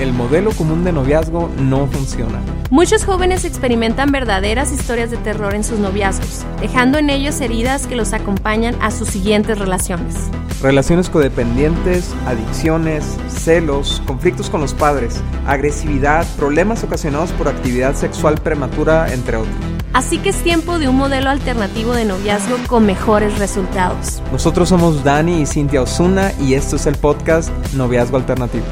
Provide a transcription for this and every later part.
el modelo común de noviazgo no funciona. Muchos jóvenes experimentan verdaderas historias de terror en sus noviazgos, dejando en ellos heridas que los acompañan a sus siguientes relaciones. Relaciones codependientes, adicciones, celos, conflictos con los padres, agresividad, problemas ocasionados por actividad sexual prematura, entre otros. Así que es tiempo de un modelo alternativo de noviazgo con mejores resultados. Nosotros somos Dani y Cintia Osuna y esto es el podcast Noviazgo Alternativo.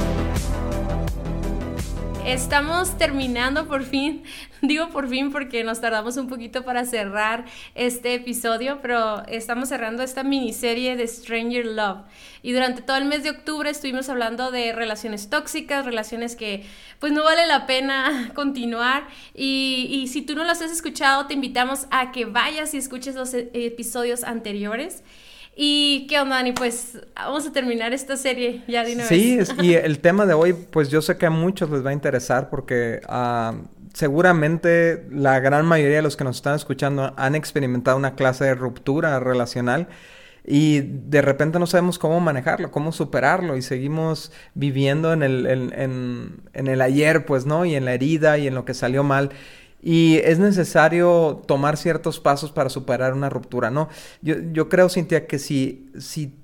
Estamos terminando por fin, digo por fin porque nos tardamos un poquito para cerrar este episodio, pero estamos cerrando esta miniserie de Stranger Love. Y durante todo el mes de octubre estuvimos hablando de relaciones tóxicas, relaciones que pues no vale la pena continuar. Y, y si tú no las has escuchado, te invitamos a que vayas y escuches los e-, episodios anteriores. ¿Y qué onda, Dani? Pues vamos a terminar esta serie ya de una sí, vez. Sí, y el tema de hoy, pues yo sé que a muchos les va a interesar porque uh, seguramente la gran mayoría de los que nos están escuchando han experimentado una clase de ruptura relacional y de repente no sabemos cómo manejarlo, cómo superarlo y seguimos viviendo en el, en, en, en el ayer, pues, ¿no? Y en la herida y en lo que salió mal. Y es necesario tomar ciertos pasos para superar una ruptura, ¿no? Yo, yo creo, Cintia, que si, si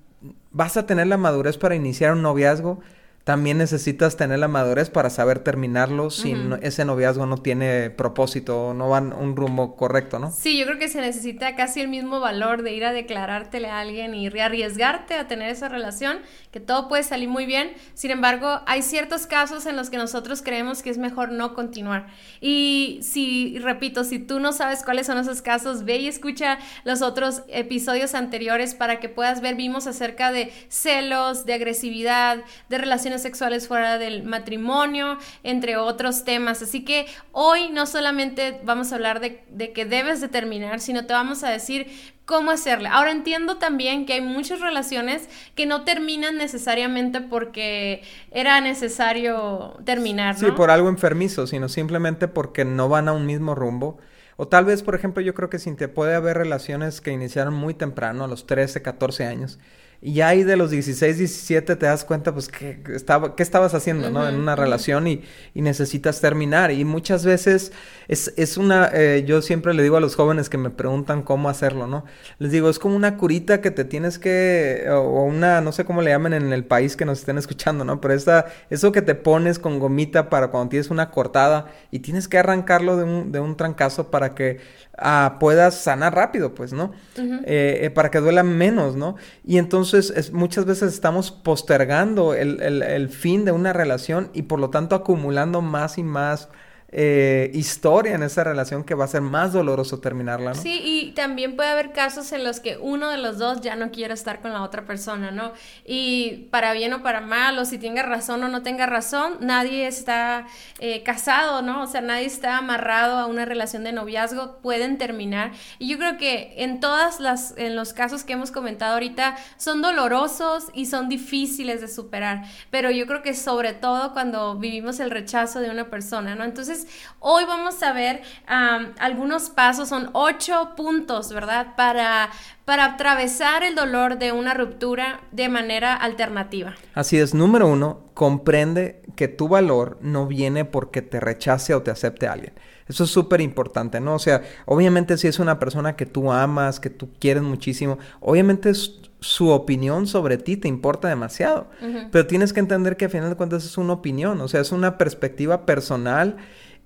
vas a tener la madurez para iniciar un noviazgo, también necesitas tener la madurez para saber terminarlo si ese noviazgo no tiene propósito, no va un rumbo correcto, ¿no? Sí, yo creo que se necesita casi el mismo valor de ir a declarártele a alguien y arriesgarte a tener esa relación, que todo puede salir muy bien. Sin embargo, hay ciertos casos en los que nosotros creemos que es mejor no continuar. Y si, repito, si tú no sabes cuáles son esos casos, ve y escucha los otros episodios anteriores para que puedas ver, vimos acerca de celos, de agresividad, de relaciones sexuales fuera del matrimonio, entre otros temas. Así que hoy no solamente vamos a hablar de, de que debes de terminar, sino te vamos a decir cómo hacerle. Ahora entiendo también que hay muchas relaciones que no terminan necesariamente porque era necesario terminar. ¿no? Sí, por algo enfermizo, sino simplemente porque no van a un mismo rumbo. O tal vez, por ejemplo, yo creo que sin te puede haber relaciones que iniciaron muy temprano, a los 13, 14 años, y ahí de los 16, 17 te das cuenta, pues, que estaba, qué estabas haciendo, ¿no? En una relación y, y, necesitas terminar. Y muchas veces es, es una, eh, yo siempre le digo a los jóvenes que me preguntan cómo hacerlo, ¿no? Les digo, es como una curita que te tienes que, o una, no sé cómo le llaman en el país que nos estén escuchando, ¿no? Pero esta, eso que te pones con gomita para cuando tienes una cortada y tienes que arrancarlo de un, de un trancazo para que ah, puedas sanar rápido, pues, ¿no? Eh, eh, para que duela menos, ¿no? Y entonces es, muchas veces estamos postergando el, el, el fin de una relación y por lo tanto acumulando más y más eh, historia en esa relación que va a ser más doloroso terminarla, ¿no? Sí, y también puede haber casos en los que uno de los dos ya no quiere estar con la otra persona, ¿no? Y para bien o para mal, o si tenga razón o no tenga razón, nadie está eh, casado, ¿no? O sea, nadie está amarrado a una relación de noviazgo, pueden terminar. Y yo creo que en todas las, en los casos que hemos comentado ahorita, son dolorosos y son difíciles de superar, pero yo creo que sobre todo cuando vivimos el rechazo de una persona, ¿no? Entonces, hoy vamos a ver algunos pasos, son ocho puntos, ¿verdad? Para, para atravesar el dolor de una ruptura de manera alternativa. Así es, número uno, comprende que tu valor no viene porque te rechace o te acepte alguien. Eso es súper importante, ¿no? O sea, obviamente si es una persona que tú amas, que tú quieres muchísimo, obviamente su opinión sobre ti te importa demasiado. Pero tienes que entender que a final de cuentas es una opinión, o sea, es una perspectiva personal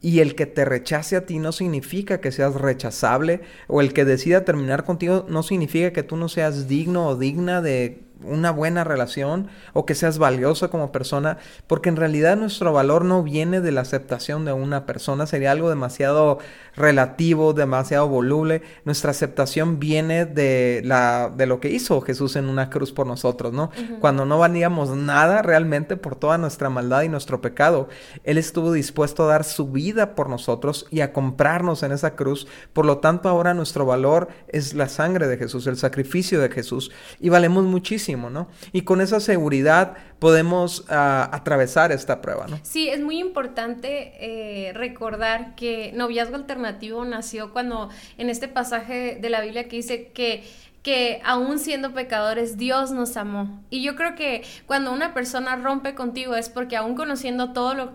y el que te rechace a ti no significa que seas rechazable o el que decida terminar contigo no significa que tú no seas digno o digna de una buena relación o que seas valioso como persona, porque en realidad nuestro valor no viene de la aceptación de una persona, sería algo demasiado relativo, demasiado voluble. Nuestra aceptación viene de la de lo que hizo Jesús en una cruz por nosotros, ¿no? Cuando no valíamos nada realmente por toda nuestra maldad y nuestro pecado, él estuvo dispuesto a dar su vida por nosotros y a comprarnos en esa cruz. Por lo tanto, ahora nuestro valor es la sangre de Jesús, el sacrificio de Jesús y valemos muchísimo Y con esa seguridad podemos ah, atravesar esta prueba, ¿no? Sí, es muy importante eh, recordar que noviazgo alternativo nació cuando en este pasaje de la Biblia que dice que que aún siendo pecadores, Dios nos amó. Y yo creo que cuando una persona rompe contigo es porque aún conociendo todo lo,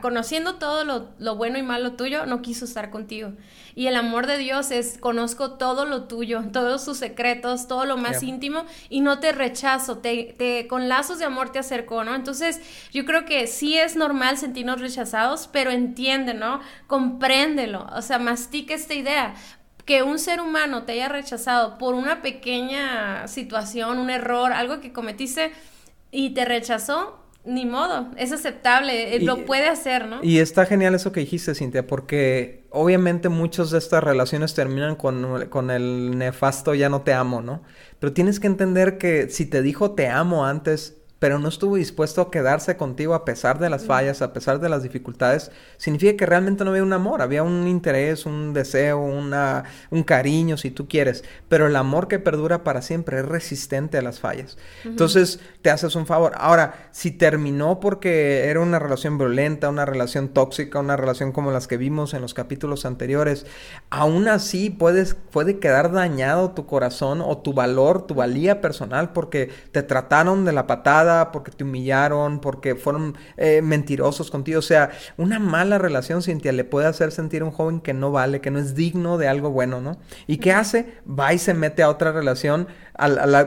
conociendo todo lo, lo, bueno y malo tuyo, no quiso estar contigo. Y el amor de Dios es, conozco todo lo tuyo, todos sus secretos, todo lo más íntimo, y no te rechazo, te, te, con lazos de amor te acerco, ¿no? Entonces, yo creo que sí es normal sentirnos rechazados, pero entiende, ¿no? Compréndelo, o sea, mastica esta idea que un ser humano te haya rechazado por una pequeña situación, un error, algo que cometiste y te rechazó, ni modo, es aceptable, eh, lo puede hacer, ¿no? Y está genial eso que dijiste, Cintia, porque obviamente muchas de estas relaciones terminan con, con, el nefasto ya no te amo, ¿no? Pero tienes que entender que si te dijo te amo antes, pero no estuvo dispuesto a quedarse contigo a pesar de las fallas, a pesar de las dificultades, significa que realmente no había un amor, había un interés, un deseo, una, un cariño, si tú quieres, pero el amor que perdura para siempre es resistente a las fallas. Entonces, te haces un favor. Ahora, si terminó porque era una relación violenta, una relación tóxica, una relación como las que vimos en los capítulos anteriores, aún así puedes, puede quedar dañado tu corazón o tu valor, tu valía personal, porque te trataron de la patada, porque te humillaron, porque fueron eh, mentirosos contigo. O sea, una mala relación, Cintia, le puede hacer sentir a un joven que no vale, que no es digno de algo bueno, ¿no? ¿Y qué hace? Va y se mete a otra relación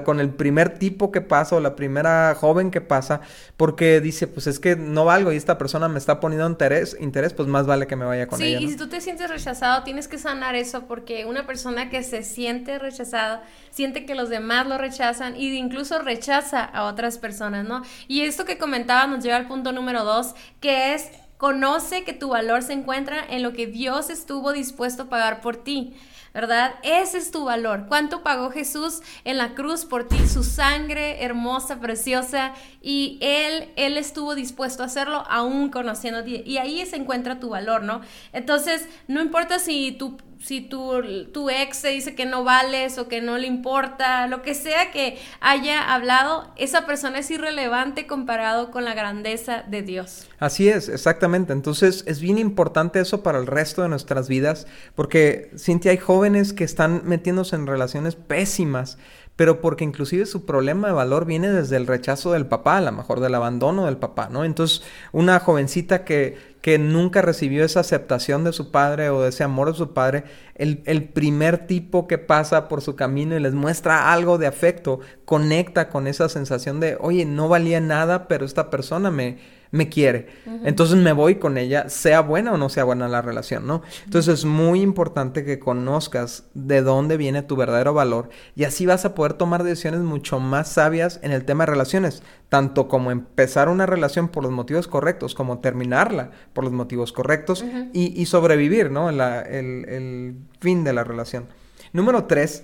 con el primer tipo que pasa o la primera joven que pasa, porque dice, pues es que no valgo y esta persona me está poniendo interés, interés pues más vale que me vaya con ella. Sí, y si tú te sientes rechazado, tienes que sanar eso, porque una persona que se siente rechazada, siente que los demás lo rechazan y incluso rechaza a otras personas, ¿no? Y esto que comentaba nos lleva al punto número dos, que es conoce que tu valor se encuentra en lo que Dios estuvo dispuesto a pagar por ti. ¿Verdad? Ese es tu valor. ¿Cuánto pagó Jesús en la cruz por ti? Su sangre hermosa, preciosa, y Él, Él estuvo dispuesto a hacerlo aún conociéndote. Y ahí se encuentra tu valor, ¿no? Entonces, no importa si tú si tu, tu ex te dice que no vales o que no le importa, lo que sea que haya hablado, esa persona es irrelevante comparado con la grandeza de Dios. Así es, exactamente. Entonces es bien importante eso para el resto de nuestras vidas, porque Cintia, hay jóvenes que están metiéndose en relaciones pésimas pero porque inclusive su problema de valor viene desde el rechazo del papá, a lo mejor del abandono del papá, ¿no? Entonces, una jovencita que, que nunca recibió esa aceptación de su padre o de ese amor de su padre, el, el, primer tipo que pasa por su camino y les muestra algo de afecto, conecta con esa sensación de, oye, no valía nada, pero esta persona me, me quiere. Entonces me voy con ella, sea buena o no sea buena la relación, ¿no? Entonces es muy importante que conozcas de dónde viene tu verdadero valor y así vas a poder tomar decisiones mucho más sabias en el tema de relaciones, tanto como empezar una relación por los motivos correctos, como terminarla por los motivos correctos y, sobrevivir, ¿no? el, el fin de la relación. Número tres,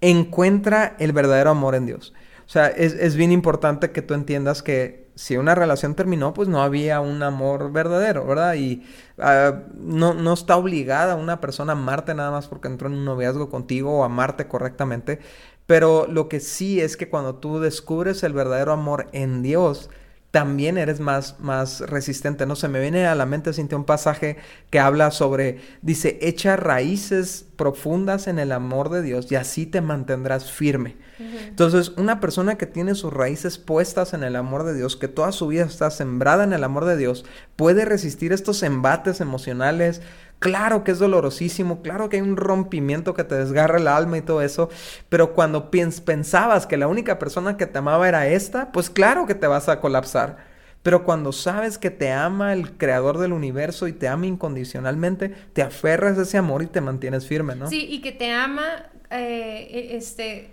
encuentra el verdadero amor en Dios. O sea, es, es, bien importante que tú entiendas que si una relación terminó, pues no había un amor verdadero, ¿verdad? Y uh, no, no está obligada una persona a amarte nada más porque entró en un noviazgo contigo o amarte correctamente. Pero lo que sí es que cuando tú descubres el verdadero amor en Dios, también eres más, más resistente. No se me viene a la mente, Cintia, un pasaje que habla sobre, dice, echa raíces profundas en el amor de Dios y así te mantendrás firme. Entonces, una persona que tiene sus raíces puestas en el amor de Dios, que toda su vida está sembrada en el amor de Dios, puede resistir estos embates emocionales, Claro que es dolorosísimo, claro que hay un rompimiento que te desgarra el alma y todo eso, pero cuando pensabas que la única persona que te amaba era esta, pues claro que te vas a colapsar. Pero cuando sabes que te ama el creador del universo y te ama incondicionalmente, te aferras a ese amor y te mantienes firme, ¿no? Sí, y que te ama, eh, e, este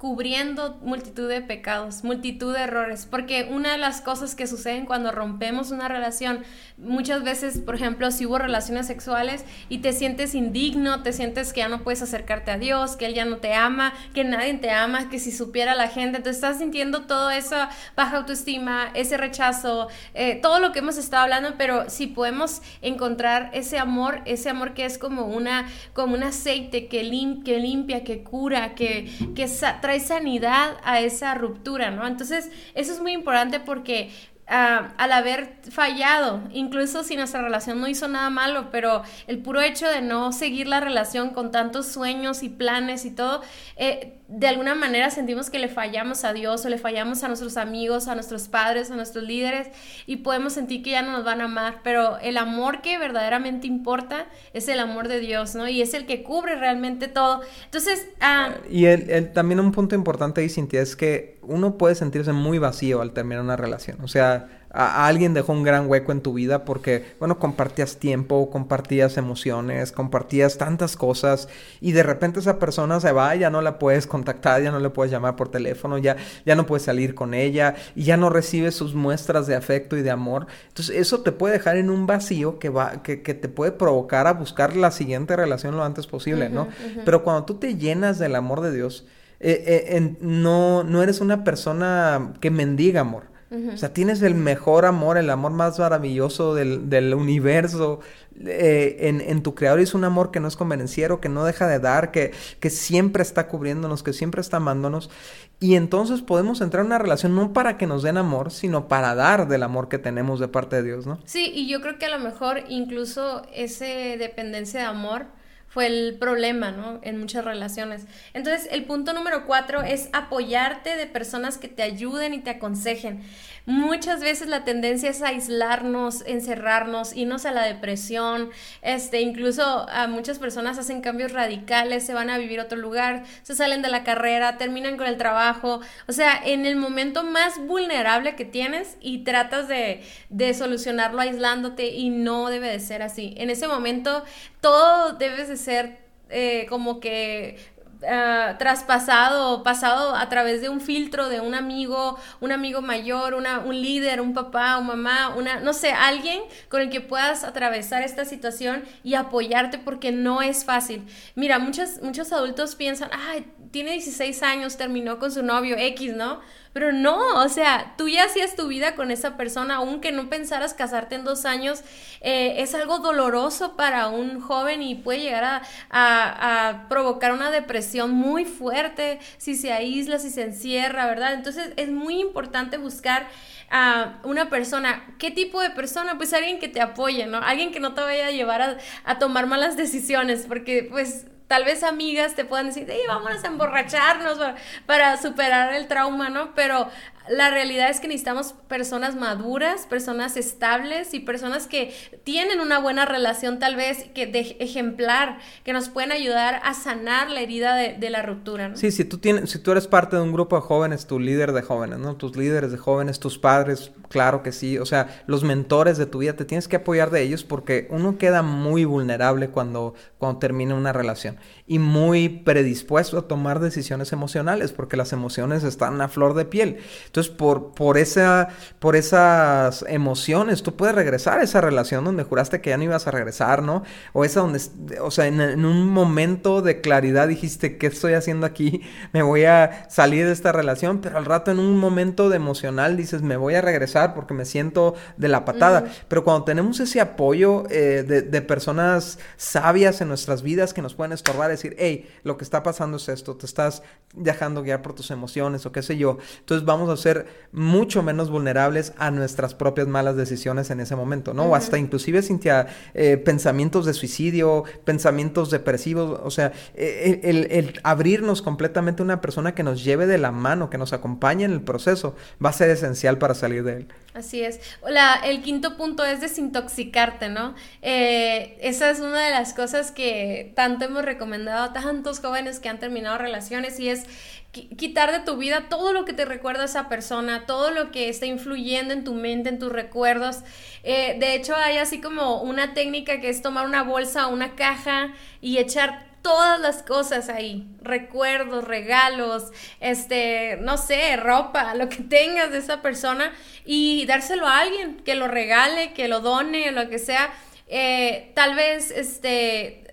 cubriendo multitud de pecados, multitud de errores, porque una de las cosas que suceden cuando rompemos una relación, muchas veces, por ejemplo, si hubo relaciones sexuales y te sientes indigno, te sientes que ya no puedes acercarte a Dios, que Él ya no te ama, que nadie te ama, que si supiera la gente, entonces estás sintiendo toda esa baja autoestima, ese rechazo, eh, todo lo que hemos estado hablando, pero si podemos encontrar ese amor, ese amor que es como una, como un aceite que, que limpia, que cura, que, que trae sanidad a esa ruptura, ¿no? Entonces, eso es muy importante porque ah, al haber fallado, incluso si nuestra relación no hizo nada malo, pero el puro hecho de no seguir la relación con tantos sueños y planes y todo, eh, de alguna manera sentimos que le fallamos a Dios o le fallamos a nuestros amigos, a nuestros padres, a nuestros líderes y podemos sentir que ya no nos van a amar, pero el amor que verdaderamente importa es el amor de Dios, ¿no? Y es el que cubre realmente todo. Entonces... Ah, y el, también un punto importante ahí, Cintia, es que uno puede sentirse muy vacío al terminar una relación. O sea, a, alguien dejó un gran hueco en tu vida porque, bueno, compartías tiempo, compartías emociones, compartías tantas cosas y de repente esa persona se va, ya no la puedes contactar, ya no le puedes llamar por teléfono, ya, ya no puedes salir con ella y ya no recibes sus muestras de afecto y de amor. Entonces eso te puede dejar en un vacío que, va, que, te puede provocar a buscar la siguiente relación lo antes posible, ¿no? Pero cuando tú te llenas del amor de Dios, eh, eh, no, no eres una persona que mendiga amor. O sea, tienes el mejor amor, el amor más maravilloso del, universo eh, en, tu creador. Y es un amor que no es convenenciero, que no deja de dar, que, que siempre está cubriéndonos, que siempre está amándonos. Y entonces podemos entrar en una relación no para que nos den amor, sino para dar del amor que tenemos de parte de Dios, ¿no? Sí, y yo creo que a lo mejor incluso esa dependencia de amor fue el problema, ¿no? En muchas relaciones. Entonces, el punto número cuatro es apoyarte de personas que te ayuden y te aconsejen. Muchas veces la tendencia es aislarnos, encerrarnos, irnos a la depresión, este, incluso a muchas personas hacen cambios radicales, se van a vivir a otro lugar, se salen de la carrera, terminan con el trabajo, o sea, en el momento más vulnerable que tienes y tratas de, de solucionarlo aislándote y no debe de ser así. En ese momento todo debe de ser eh, como que uh, traspasado o pasado a través de un filtro de un amigo, un amigo mayor, una, un líder, un papá, un mamá, una, no sé, alguien con el que puedas atravesar esta situación y apoyarte porque no es fácil. Mira, muchos, muchos adultos piensan, ay, tiene 16 años, terminó con su novio X, ¿no? Pero no, o sea, tú ya hacías tu vida con esa persona, aunque no pensaras casarte en dos años, eh, es algo doloroso para un joven y puede llegar a, provocar una depresión muy fuerte si se aísla, si se encierra, ¿verdad? Entonces es muy importante buscar a una persona. ¿Qué tipo de persona? Pues alguien que te apoye, ¿no? Alguien que no te vaya a llevar a, a tomar malas decisiones, porque pues tal vez amigas te puedan decir, hey, vámonos a emborracharnos para, superar el trauma, ¿no? Pero la realidad es que necesitamos personas maduras, personas estables y personas que tienen una buena relación tal vez que de ejemplar, que nos pueden ayudar a sanar la herida de, la ruptura. Sí, si tú, tienes, si tú eres parte de un grupo de jóvenes, tu líder de jóvenes, ¿no? Tus líderes de jóvenes, tus padres, claro que sí. O sea, los mentores de tu vida, te tienes que apoyar de ellos porque uno queda muy vulnerable cuando, cuando termina una relación y muy predispuesto a tomar decisiones emocionales porque las emociones están a flor de piel. Entonces, por, por, esa, por esas emociones, tú puedes regresar a esa relación donde juraste que ya no ibas a regresar, ¿no? O esa donde, o sea, en, un momento de claridad dijiste, ¿qué estoy haciendo aquí? Me voy a salir de esta relación, pero al rato en un momento de emocional dices, me voy a regresar porque me siento de la patada. Pero cuando tenemos ese apoyo eh, de, de personas sabias en nuestras vidas que nos pueden estorbar, decir, hey, lo que está pasando es esto, te estás dejando guiar por tus emociones o qué sé yo. Entonces vamos a ser mucho menos vulnerables a nuestras propias malas decisiones en ese momento, ¿no? O hasta inclusive, Cintia, eh, pensamientos de suicidio, pensamientos depresivos, o sea, e, e, el, abrirnos completamente a una persona que nos lleve de la mano, que nos acompañe en el proceso, va a ser esencial para salir de él. Así es. La, el quinto punto es desintoxicarte, ¿no? Eh, esa es una de las cosas que tanto hemos recomendado a tantos jóvenes que han terminado relaciones y es quitar de tu vida todo lo que te recuerda a esa persona, todo lo que está influyendo en tu mente, en tus recuerdos. Eh, de hecho, hay así como una técnica que es tomar una bolsa o una caja y echar todas las cosas ahí, recuerdos, regalos, este, no sé, ropa, lo que tengas de esa persona y dárselo a alguien que lo regale, que lo done, lo que sea. Eh, tal vez, este,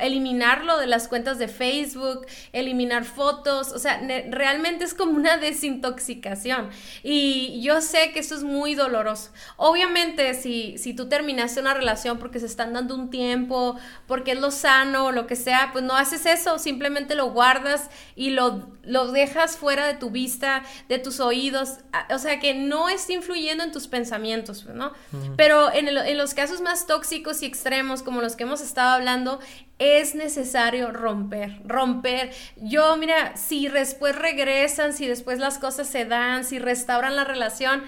eliminarlo de las cuentas de Facebook, eliminar fotos, o sea, realmente es como una desintoxicación. Y yo sé que eso es muy doloroso. Obviamente, si, si tú terminaste una relación porque se están dando un tiempo, porque es lo sano o lo que sea, pues no haces eso, simplemente lo guardas y lo, lo dejas fuera de tu vista, de tus oídos, o sea, que no esté influyendo en tus pensamientos, ¿no? Pero en, en los casos más tóxicos y extremos, como los que hemos estado hablando, es necesario romper, romper. Yo, mira, si después regresan, si después las cosas se dan, si restauran la relación,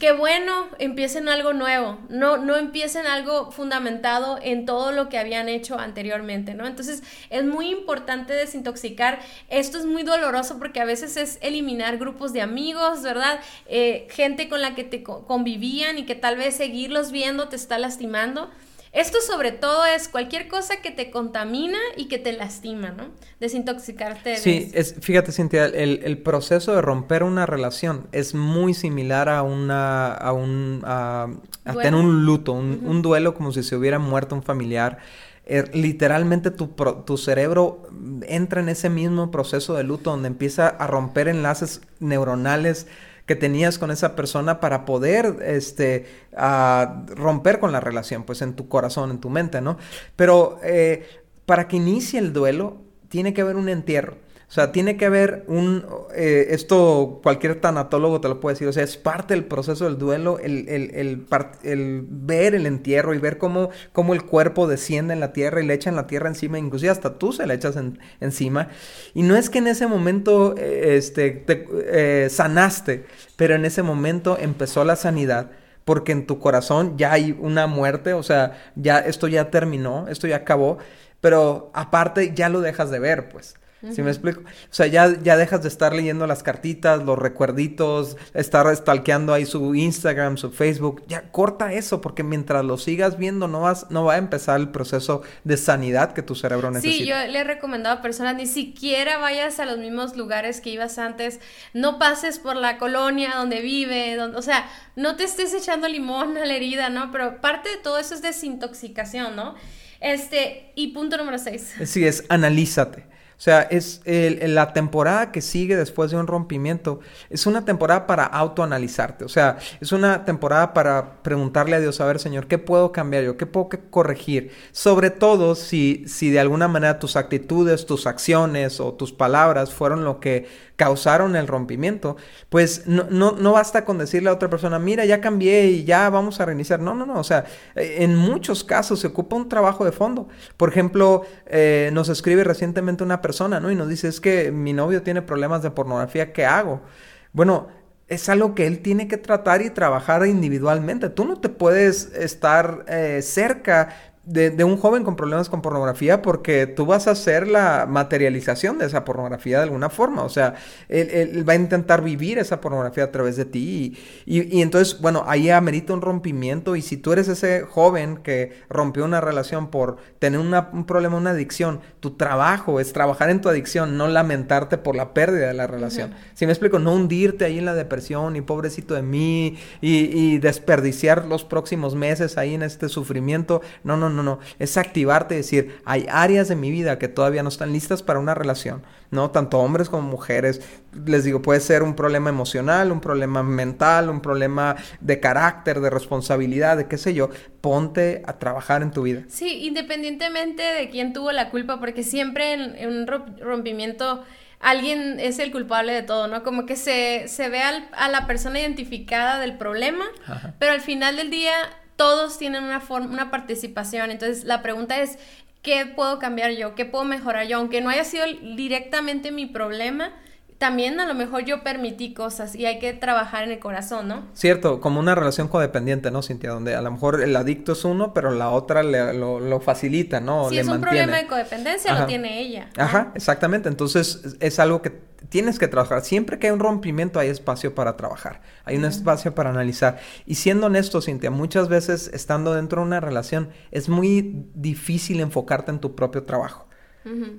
qué bueno, empiecen algo nuevo, no, no empiecen algo fundamentado en todo lo que habían hecho anteriormente, ¿no? Entonces es muy importante desintoxicar. Esto es muy doloroso porque a veces es eliminar grupos de amigos, ¿verdad? Eh, gente con la que te convivían y que tal vez seguirlos viendo te está lastimando. Esto sobre todo es cualquier cosa que te contamina y que te lastima, ¿no? Desintoxicarte. Sí, es, fíjate Cintia, el, proceso de romper una relación es muy similar a una, a un, a, tener un luto, un, duelo como si se hubiera muerto un familiar. Er, literalmente tu, tu cerebro entra en ese mismo proceso de luto donde empieza a romper enlaces neuronales que tenías con esa persona para poder este, romper con la relación, pues en tu corazón, en tu mente, ¿no? Pero eh, para que inicie el duelo, tiene que haber un entierro. O sea, tiene que haber un... Eh, esto cualquier tanatólogo te lo puede decir. O sea, es parte del proceso del duelo el, el, el, ver el entierro y ver cómo, cómo, el cuerpo desciende en la tierra y le echan la tierra encima. Inclusive hasta tú se la echas encima. Y no es que en ese momento eh, este, te eh, sanaste, pero en ese momento empezó la sanidad porque en tu corazón ya hay una muerte, o sea, ya esto ya terminó, esto ya acabó, pero aparte ya lo dejas de ver, pues. ¿Sí me explico? O sea, ya, ya dejas de estar leyendo las cartitas, los recuerditos, estar stalkeando ahí su Instagram, su Facebook. Ya corta eso, porque mientras lo sigas viendo, no, vas, no va a empezar el proceso de sanidad que tu cerebro necesita. Sí, yo le he recomendado a personas, ni siquiera vayas a los mismos lugares que ibas antes, no pases por la colonia donde vive, donde, o sea, no te estés echando limón a la herida, ¿no? Pero parte de todo eso es desintoxicación, ¿no? Este, y punto número seis. Sí, es analízate. O sea, es la temporada que sigue después de un rompimiento, es una temporada para autoanalizarte. O sea, es una temporada para preguntarle a Dios, a ver, Señor, ¿qué puedo cambiar yo? ¿Qué puedo corregir? Sobre todo si, si de alguna manera tus actitudes, tus acciones o tus palabras fueron lo que causaron el rompimiento, pues no, no, no, basta con decirle a otra persona, mira, ya cambié y ya vamos a reiniciar. No, no, no. O sea, eh, en muchos casos se ocupa un trabajo de fondo. Por ejemplo, eh, nos escribe recientemente una persona, ¿no? Y nos dice, es que mi novio tiene problemas de pornografía, ¿qué hago? Bueno, es algo que él tiene que tratar y trabajar individualmente. Tú no te puedes estar eh, cerca de, un joven con problemas con pornografía porque tú vas a hacer la materialización de esa pornografía de alguna forma. O sea, él, va a intentar vivir esa pornografía a través de ti. Y, entonces, bueno, ahí amerita un rompimiento. Y si tú eres ese joven que rompió una relación por tener un problema, una adicción, tu trabajo es trabajar en tu adicción, no lamentarte por la pérdida de la relación. Si me explico, no hundirte ahí en la depresión y pobrecito de mí y, y desperdiciar los próximos meses ahí en este sufrimiento. No, no, no no, Es activarte y decir, hay áreas de mi vida que todavía no están listas para una relación, ¿no? Tanto hombres como mujeres. Les digo, puede ser un problema emocional, un problema mental, un problema de carácter, de responsabilidad, de qué sé yo. Ponte a trabajar en tu vida. Sí, independientemente de quién tuvo la culpa, porque siempre en, un rompimiento alguien es el culpable de todo, ¿no? Como que se, se ve a la persona identificada del problema, pero al final del día todos tienen una, forma, una participación. Entonces, la pregunta es, ¿qué puedo cambiar yo? ¿Qué puedo mejorar yo? Aunque no haya sido directamente mi problema, también a lo mejor yo permití cosas y hay que trabajar en el corazón, ¿no? Cierto, como una relación codependiente, ¿no, Cintia? Donde a lo mejor el adicto es uno, pero la otra lo, facilita, ¿no? Si es un problema de codependencia, lo tiene ella. Ajá, exactamente. Entonces es algo que tienes que trabajar. Siempre que hay un rompimiento hay espacio para trabajar, hay un espacio para analizar. Y siendo honesto, Cintia, muchas veces estando dentro de una relación es muy difícil enfocarte en tu propio trabajo.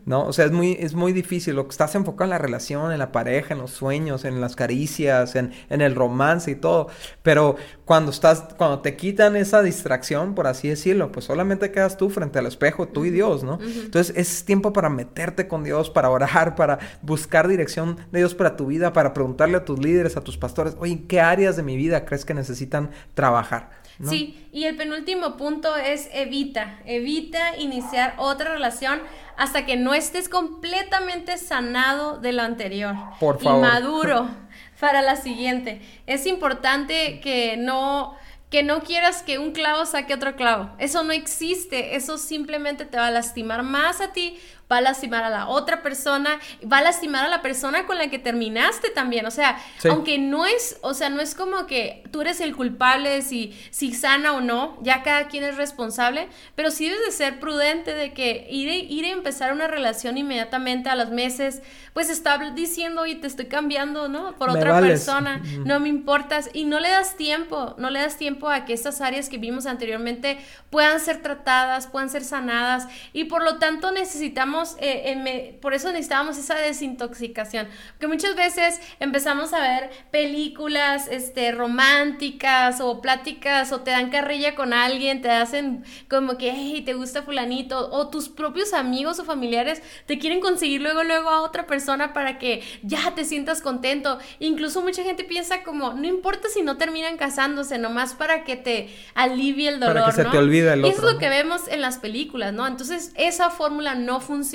¿No? O sea, es muy, es muy difícil. Lo que estás enfocado en la relación, en la pareja, en los sueños, en las caricias, en, en, el romance y todo. Pero cuando estás, cuando te quitan esa distracción, por así decirlo, pues solamente quedas tú frente al espejo, tú y Dios, ¿no? Entonces es tiempo para meterte con Dios, para orar, para buscar dirección de Dios para tu vida, para preguntarle a tus líderes, a tus pastores, oye, ¿qué áreas de mi vida crees que necesitan trabajar? Sí, y el penúltimo punto es evita, evita iniciar otra relación hasta que no estés completamente sanado de lo anterior. Por favor. Y maduro para la siguiente. Es importante que no que no quieras que un clavo saque otro clavo. Eso no existe. Eso simplemente te va a lastimar más a ti va a lastimar a la otra persona, va a lastimar a la persona con la que terminaste también. O sea, aunque no es, o sea, no es como que tú eres el culpable de si, si sana o no, ya cada quien es responsable, pero sí debes de ser prudente de que ir, ir a empezar una relación inmediatamente a los meses, pues está diciendo, y te estoy cambiando, ¿no? Por otra persona, no me importas, y no le das tiempo, no le das tiempo a que estas áreas que vimos anteriormente puedan ser tratadas, puedan ser sanadas, y por lo tanto necesitamos eh, por eso necesitábamos esa desintoxicación, porque muchas veces empezamos a ver películas este, románticas o pláticas o te dan carrilla con alguien, te hacen como que, hey, te gusta fulanito, o tus propios amigos o familiares te quieren conseguir luego, luego a otra persona para que ya te sientas contento. Incluso mucha gente piensa como, no importa si no terminan casándose, nomás para que te alivie el dolor. Para que se te olvide el y eso es lo que vemos en las películas, ¿no? Entonces, esa fórmula no funciona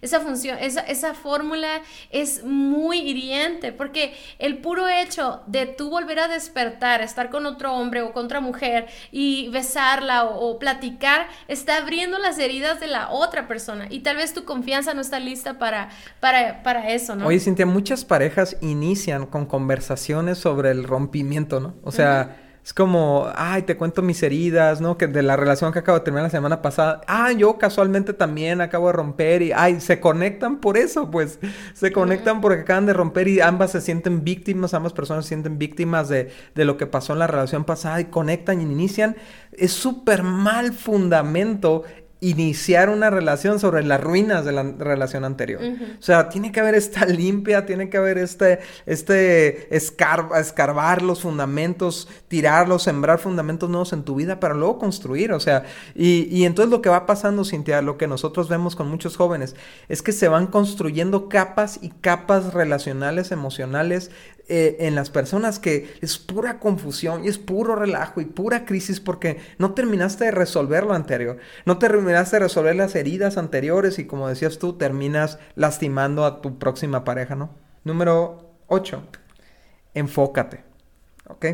esa función, esa, esa fórmula es muy hiriente, porque el puro hecho de tú volver a despertar, estar con otro hombre o con otra mujer y besarla o, platicar, está abriendo las heridas de la otra persona y tal vez tu confianza no está lista para, para, para eso, ¿no? Oye, Cintia, muchas parejas inician con conversaciones sobre el rompimiento, ¿no? O sea... Es como, ay, te cuento mis heridas, ¿no? Que de la relación que acabo de terminar la semana pasada. Ah, yo casualmente también acabo de romper y, ay, se conectan por eso, pues. Se conectan porque acaban de romper y ambas se sienten víctimas, ambas personas se sienten víctimas de, de lo que pasó en la relación pasada y conectan y inician. Es súper mal fundamento iniciar una relación sobre las ruinas de la relación anterior. O sea, tiene que haber esta limpia, tiene que haber este, este escarbar los fundamentos, tirarlos, sembrar fundamentos nuevos en tu vida para luego construir. O sea, y, y entonces lo que va pasando, Cintia, lo que nosotros vemos con muchos jóvenes, es que se van construyendo capas y capas relacionales, emocionales, eh, en las personas que es pura confusión y es puro relajo y pura crisis porque no terminaste de resolver lo anterior, no terminaste de resolver las heridas anteriores y como decías tú, terminas lastimando a tu próxima pareja, ¿no? Número 8. Enfócate. ¿Ok?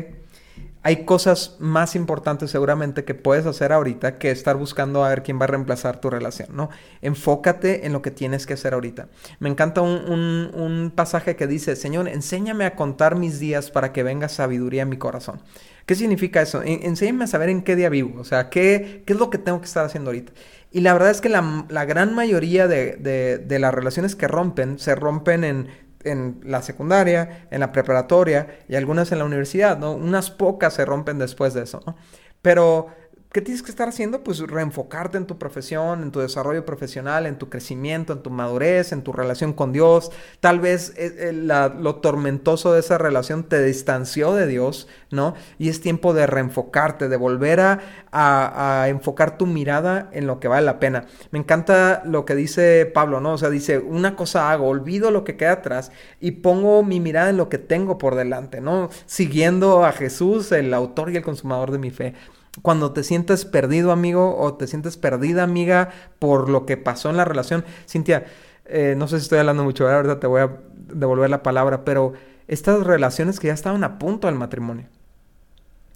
Hay cosas más importantes seguramente que puedes hacer ahorita que estar buscando a ver quién va a reemplazar tu relación, ¿no? Enfócate en lo que tienes que hacer ahorita. Me encanta un, pasaje que dice, Señor, enséñame a contar mis días para que venga sabiduría en mi corazón. ¿Qué significa eso? enséñame a saber en qué día vivo, o sea, qué, qué es lo que tengo que estar haciendo ahorita. Y la verdad es que la, gran mayoría de, de las relaciones que rompen se rompen en en la secundaria, en la preparatoria y algunas en la universidad, ¿no? Unas pocas se rompen después de eso, ¿no? Pero ¿Qué tienes que estar haciendo? Pues reenfocarte en tu profesión, en tu desarrollo profesional, en tu crecimiento, en tu madurez, en tu relación con Dios. Tal vez eh, eh, lo tormentoso de esa relación te distanció de Dios, ¿no? Y es tiempo de reenfocarte, de volver a, a, enfocar tu mirada en lo que vale la pena. Me encanta lo que dice Pablo, ¿no? O sea, dice, una cosa hago, olvido lo que queda atrás y pongo mi mirada en lo que tengo por delante, ¿no? Siguiendo a Jesús, el autor y el consumador de mi fe cuando te sientes perdido, amigo, o te sientes perdida, amiga, por lo que pasó en la relación. Cintia, eh, no sé si estoy hablando mucho, ahora te voy a devolver la palabra, pero estas relaciones que ya estaban a punto del matrimonio,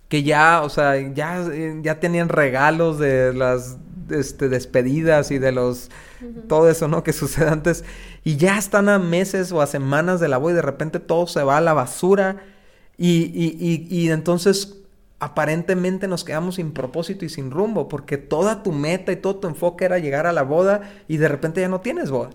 que ya, o sea, ya, ya tenían regalos de las este, despedidas y de los, todo eso, ¿no? Que sucede antes, y ya están a meses o a semanas de la boda y de repente todo se va a la basura. Y, y, y, y entonces aparentemente nos quedamos sin propósito y sin rumbo, porque toda tu meta y todo tu enfoque era llegar a la boda y de repente ya no tienes boda.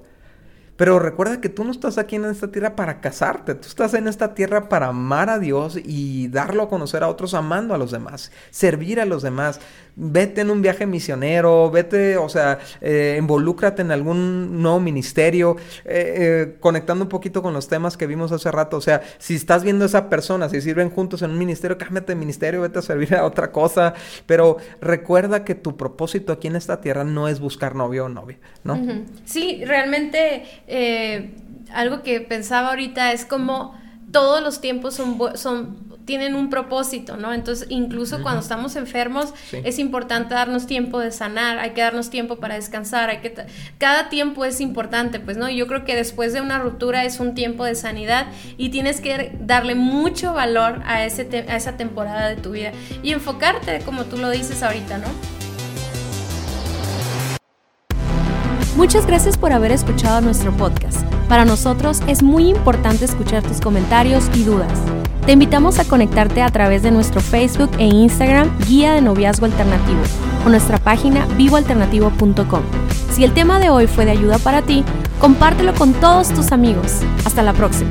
Pero recuerda que tú no estás aquí en esta tierra para casarte, tú estás en esta tierra para amar a Dios y darlo a conocer a otros amando a los demás, servir a los demás, vete en un viaje misionero, vete, o sea, eh, involúcrate en algún nuevo ministerio, eh, eh, conectando un poquito con los temas que vimos hace rato, o sea, si estás viendo a esa persona, si sirven juntos en un ministerio, cámbiate de ministerio, vete a servir a otra cosa, pero recuerda que tu propósito aquí en esta tierra no es buscar novio o novia, ¿no? Sí, realmente algo que pensaba ahorita es como todos los tiempos son, son tienen un propósito, ¿no? Entonces, incluso cuando estamos enfermos, es importante darnos tiempo de sanar, hay que darnos tiempo para descansar, hay que cada tiempo es importante, pues, ¿no? Yo creo que después de una ruptura es un tiempo de sanidad y tienes que darle mucho valor a, ese a esa temporada de tu vida y enfocarte, como tú lo dices ahorita, ¿no? Muchas gracias por haber escuchado nuestro podcast. Para nosotros es muy importante escuchar tus comentarios y dudas. Te invitamos a conectarte a través de nuestro Facebook e Instagram Guía de Noviazgo Alternativo o nuestra página vivoalternativo.com. Si el tema de hoy fue de ayuda para ti, compártelo con todos tus amigos. Hasta la próxima.